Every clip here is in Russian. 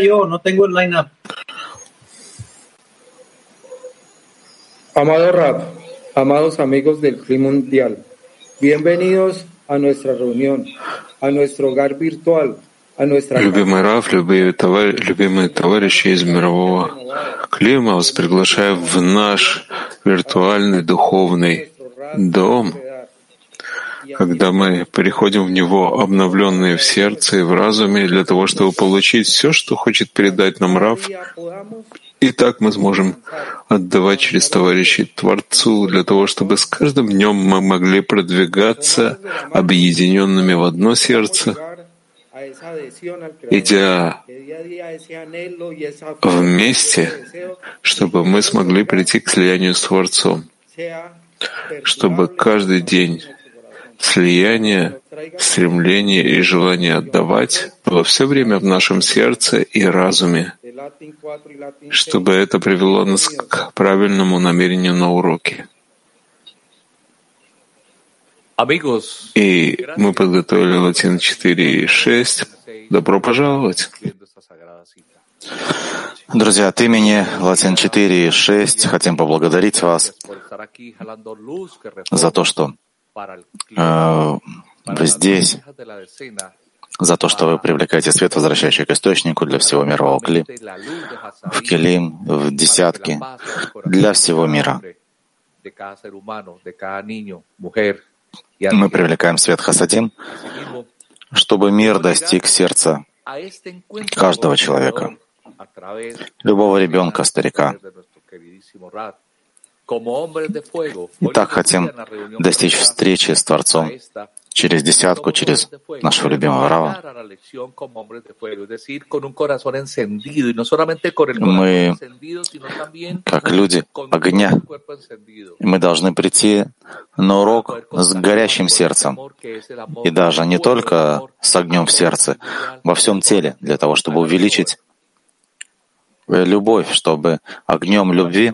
yo, no tengo el line-up. Amado Rap, amados amigos del Clima Mundial, bienvenidos a nuestra reunión, a nuestro hogar virtual, a nuestra Любимый Раф, любимые, товар... любимые товарищи из мирового клима, вас приглашаю в наш виртуальный духовный дом, когда мы переходим в него обновленные в сердце и в разуме для того, чтобы получить все, что хочет передать нам Раф. И так мы сможем отдавать через товарищей Творцу, для того, чтобы с каждым днем мы могли продвигаться объединенными в одно сердце, идя вместе, чтобы мы смогли прийти к слиянию с Творцом, чтобы каждый день слияние, стремление и желание отдавать было все время в нашем сердце и разуме, чтобы это привело нас к правильному намерению на уроке. И мы подготовили латин 4 и 6. Добро пожаловать! Друзья, от имени Латин 4 и 6 хотим поблагодарить вас за то, что вы здесь, за то, что вы привлекаете свет, возвращающий к источнику для всего мирового кли, в килим, в десятки, для всего мира. Мы привлекаем свет Хасадим, чтобы мир достиг сердца каждого человека, любого ребенка, старика. И так хотим достичь встречи с Творцом через десятку, через нашего любимого Рава. Мы, как люди огня, мы должны прийти на урок с горящим сердцем. И даже не только с огнем в сердце, во всем теле, для того, чтобы увеличить любовь, чтобы огнем любви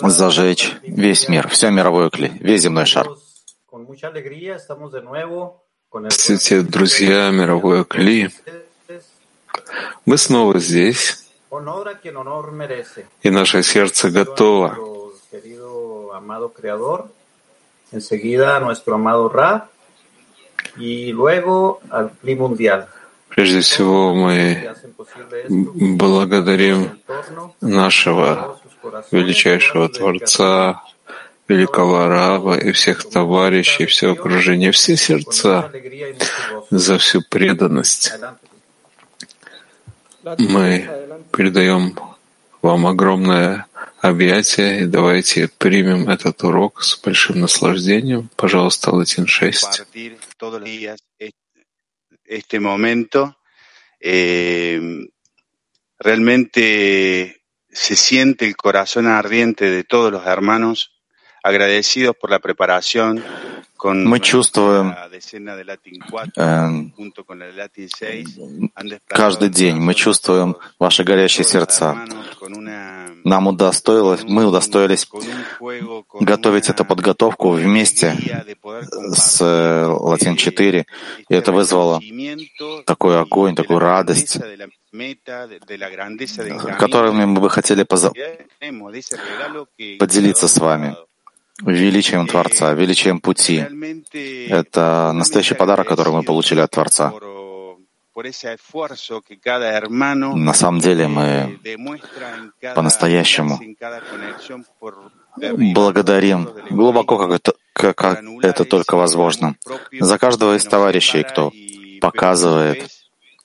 зажечь весь мир, все мировое кли, весь земной шар. Здравствуйте, друзья, мировое кли. Мы снова здесь, и наше сердце готово. Enseguida nuestro amado Ra y luego al Cli Mundial. Прежде всего мы благодарим нашего величайшего Творца, великого Рава и всех товарищей, все окружение, все сердца за всю преданность. Мы передаем вам огромное объятие и давайте примем этот урок с большим наслаждением. Пожалуйста, Латин 6 este momento. Eh, realmente se siente el corazón ardiente de todos los hermanos, agradecidos por la preparación. Con Мы чувствуем каждый день, мы чувствуем ваши горящие сердца. нам удостоилось, мы удостоились готовить эту подготовку вместе с э, Латин 4, и это вызвало такой огонь, такую радость, которыми мы бы хотели поза... поделиться с вами величием Творца, величием пути. Это настоящий подарок, который мы получили от Творца. На самом деле мы по-настоящему благодарим глубоко, как это, как это только возможно, за каждого из товарищей, кто показывает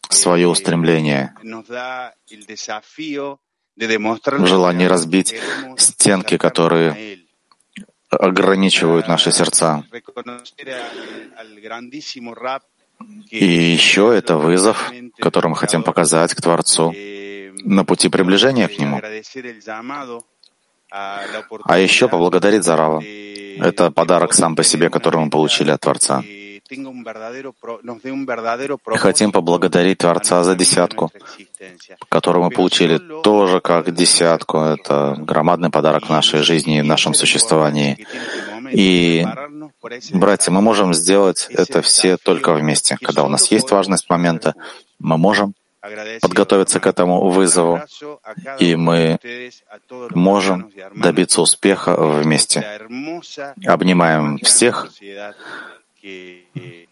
свое устремление, желание разбить стенки, которые ограничивают наши сердца. И еще это вызов, который мы хотим показать к Творцу на пути приближения к Нему. А еще поблагодарить за Рава. Это подарок сам по себе, который мы получили от Творца. Хотим поблагодарить Творца за десятку, которую мы получили тоже как десятку. Это громадный подарок нашей жизни и нашем существовании. И, братья, мы можем сделать это все только вместе. Когда у нас есть важность момента, мы можем подготовиться к этому вызову, и мы можем добиться успеха вместе. Обнимаем всех,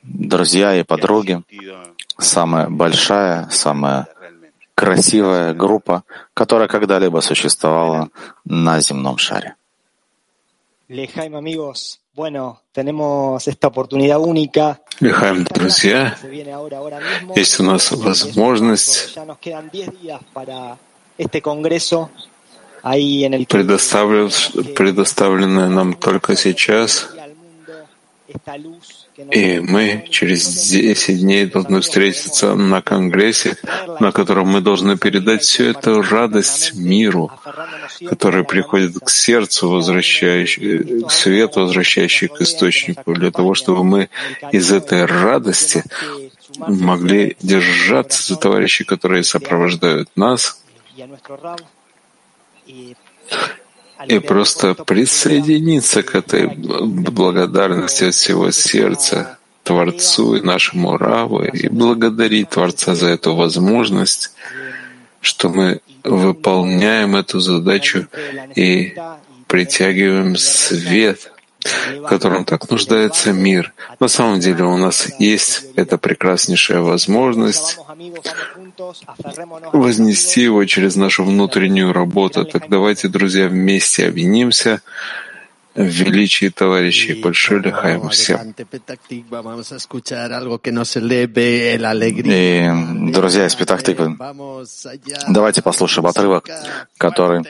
друзья и подруги, самая большая, самая красивая группа, которая когда-либо существовала на земном шаре. Лехайм, друзья, есть у нас возможность предоставленная нам только сейчас, и мы через 10 дней должны встретиться на Конгрессе, на котором мы должны передать всю эту радость миру, которая приходит к сердцу, возвращающий, к свету, возвращающий к источнику, для того, чтобы мы из этой радости могли держаться за товарищей, которые сопровождают нас, и просто присоединиться к этой благодарности от всего сердца Творцу и нашему Раву и благодарить Творца за эту возможность, что мы выполняем эту задачу и притягиваем свет в котором так нуждается мир. На самом деле у нас есть эта прекраснейшая возможность вознести его через нашу внутреннюю работу. Так давайте, друзья, вместе объединимся величии товарищей. Большой лихаем всем. И, друзья из Петахтыквы, давайте послушаем отрывок, который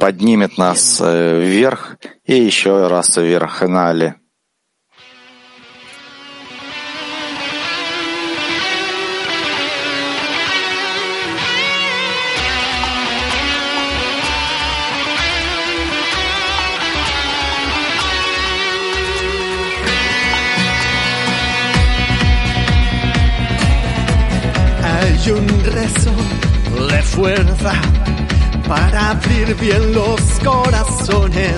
поднимет нас э, вверх и еще раз вверх на Али. Fuerza para abrir bien los corazones.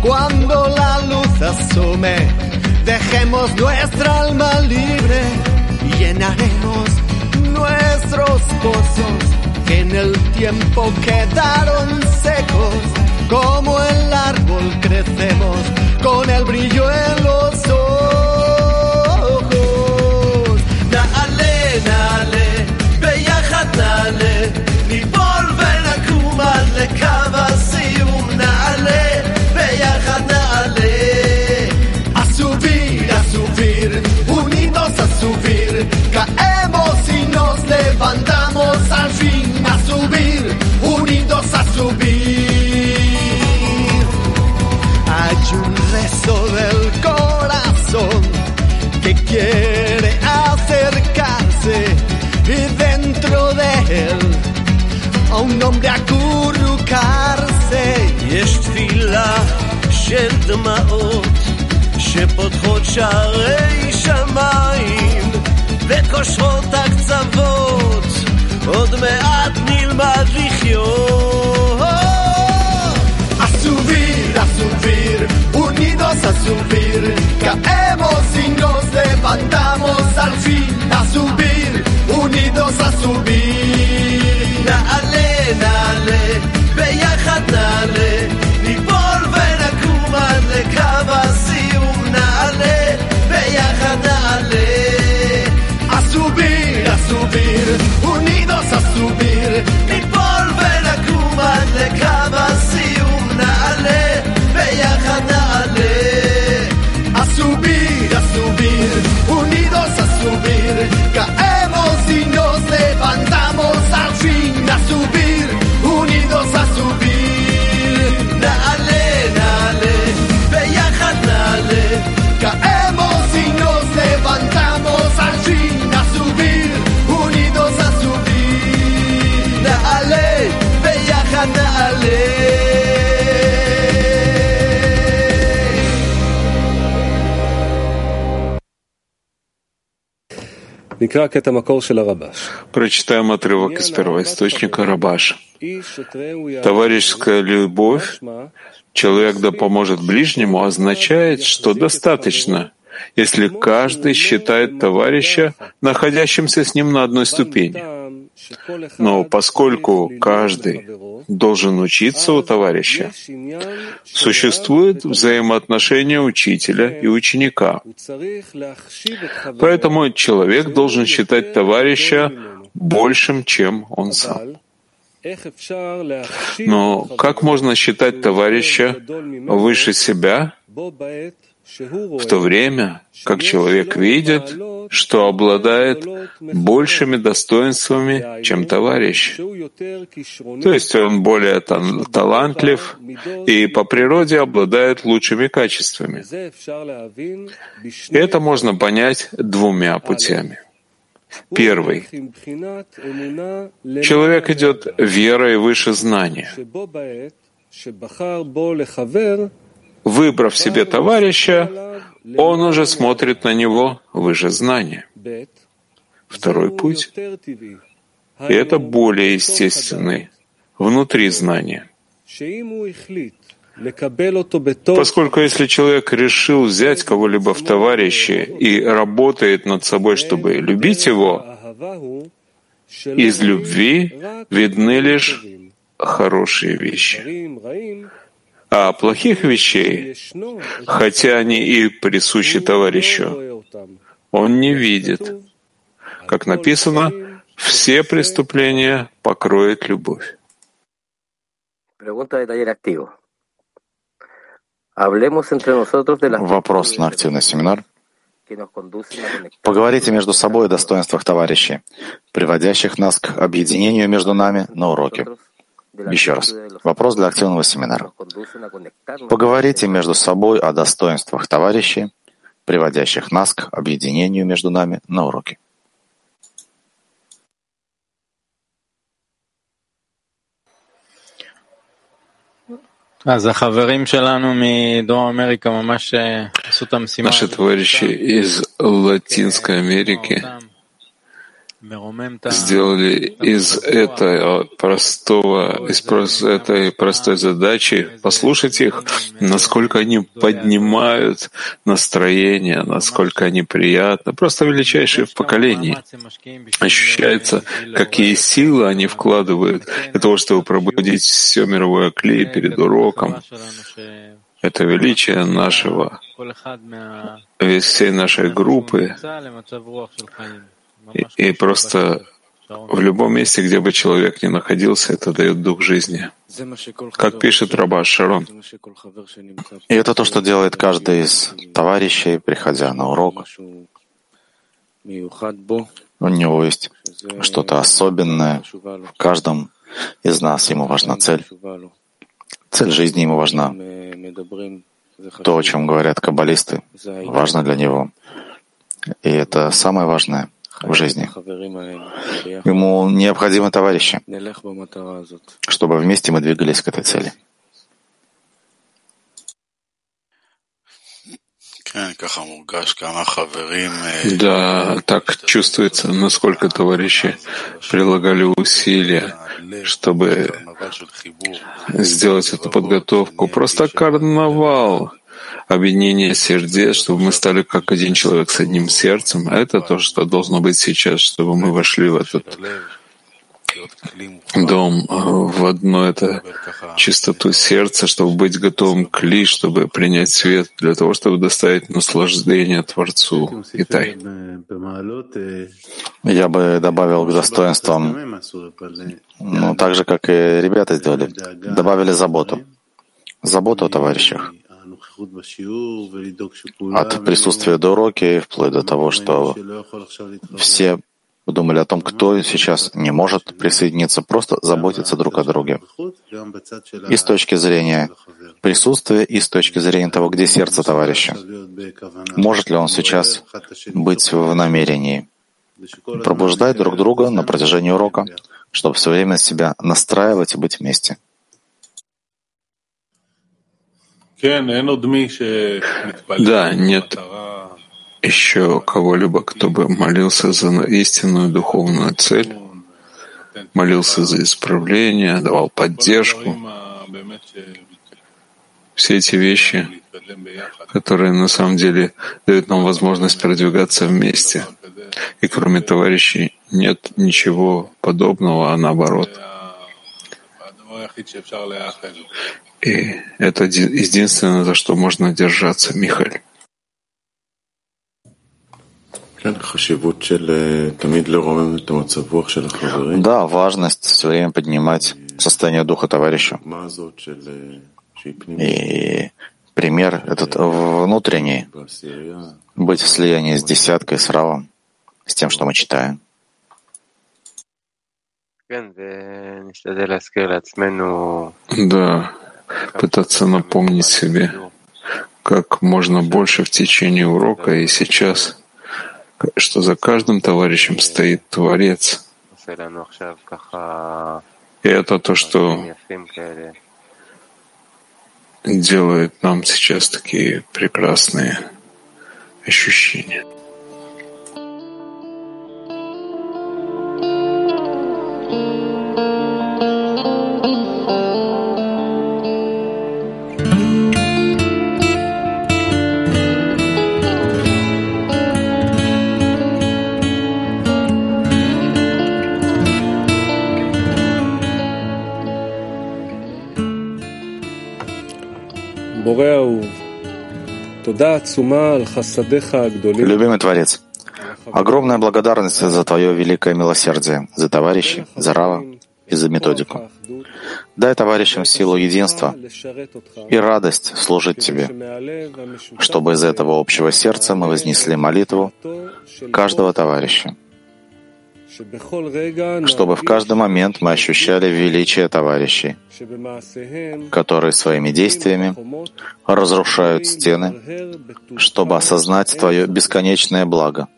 Cuando la luz asome, dejemos nuestra alma libre y llenaremos nuestros pozos que en el tiempo quedaron secos. Como el árbol crecemos con el brillo en los ojos. שפותחות שערי שמיים וקושרות הקצוות עוד מעט נלמד לחיות Прочитаем отрывок из первоисточника Рабаш. Товарищеская любовь, человек да поможет ближнему, означает, что достаточно, если каждый считает товарища, находящимся с ним на одной ступени. Но поскольку каждый должен учиться у товарища, существует взаимоотношение учителя и ученика. Поэтому человек должен считать товарища большим, чем он сам. Но как можно считать товарища выше себя в то время, как человек видит, что обладает большими достоинствами, чем товарищ. То есть он более талантлив и по природе обладает лучшими качествами. Это можно понять двумя путями. Первый. Человек идет верой выше знания. Выбрав себе товарища, он уже смотрит на него выше знания. Второй путь — это более естественный, внутри знания. Поскольку если человек решил взять кого-либо в товарищи и работает над собой, чтобы любить его, из любви видны лишь хорошие вещи. А плохих вещей, хотя они и присущи товарищу, он не видит. Как написано, все преступления покроет любовь. Вопрос на активный семинар. Поговорите между собой о достоинствах товарищей, приводящих нас к объединению между нами на уроке. Еще раз. Вопрос для акционного семинара. Поговорите между собой о достоинствах товарищей, приводящих нас к объединению между нами на уроке. Наши товарищи из Латинской Америки сделали из этого простого, из этой простой задачи послушать их, насколько они поднимают настроение, насколько они приятны, просто величайшие в поколении. Ощущается, какие силы они вкладывают для того, чтобы пробудить все мировое клей перед уроком. Это величие нашего, весь всей нашей группы, и, и просто в любом месте, где бы человек ни находился, это дает дух жизни. Как пишет Раба Шарон, И это то, что делает каждый из товарищей, приходя на урок. У него есть что-то особенное в каждом из нас. Ему важна цель. Цель жизни ему важна. То, о чем говорят каббалисты, важно для него. И это самое важное в жизни. Ему необходимы товарищи, чтобы вместе мы двигались к этой цели. Да, так чувствуется, насколько товарищи прилагали усилия, чтобы сделать эту подготовку. Просто карнавал объединение сердец, чтобы мы стали как один человек с одним сердцем. Это то, что должно быть сейчас, чтобы мы вошли в этот дом э, в одну это чистоту сердца, чтобы быть готовым к ли, чтобы принять свет, для того, чтобы доставить наслаждение Творцу Итай. Я бы добавил к достоинствам, ну, так же, как и ребята сделали, добавили заботу. Заботу о товарищах. От присутствия до уроки, вплоть до того, что все подумали о том, кто сейчас не может присоединиться, просто заботиться друг о друге. И с точки зрения присутствия, и с точки зрения того, где сердце товарища. Может ли он сейчас быть в намерении? Пробуждать друг друга на протяжении урока, чтобы все время себя настраивать и быть вместе. Да, нет еще кого-либо, кто бы молился за истинную духовную цель, молился за исправление, давал поддержку. Все эти вещи, которые на самом деле дают нам возможность продвигаться вместе. И кроме товарищей нет ничего подобного, а наоборот. И это единственное, за что можно держаться, Михаил. Да, важность все время поднимать состояние духа товарища. И пример этот внутренний, быть в слиянии с десяткой, с равом, с тем, что мы читаем. Да, пытаться напомнить себе как можно больше в течение урока и сейчас — что за каждым товарищем стоит Творец. И это то, что делает нам сейчас такие прекрасные ощущения. Любимый Творец, огромная благодарность за Твое великое милосердие, за товарищей, за Рава и за методику. Дай товарищам силу единства и радость служить Тебе, чтобы из этого общего сердца мы вознесли молитву каждого товарища, чтобы в каждый момент мы ощущали величие товарищей, которые своими действиями разрушают стены, чтобы осознать Твое бесконечное благо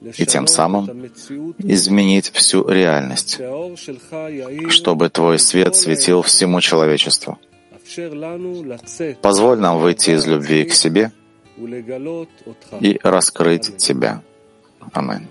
и тем самым изменить всю реальность, чтобы Твой свет светил всему человечеству. Позволь нам выйти из любви к себе и раскрыть Тебя. Аминь.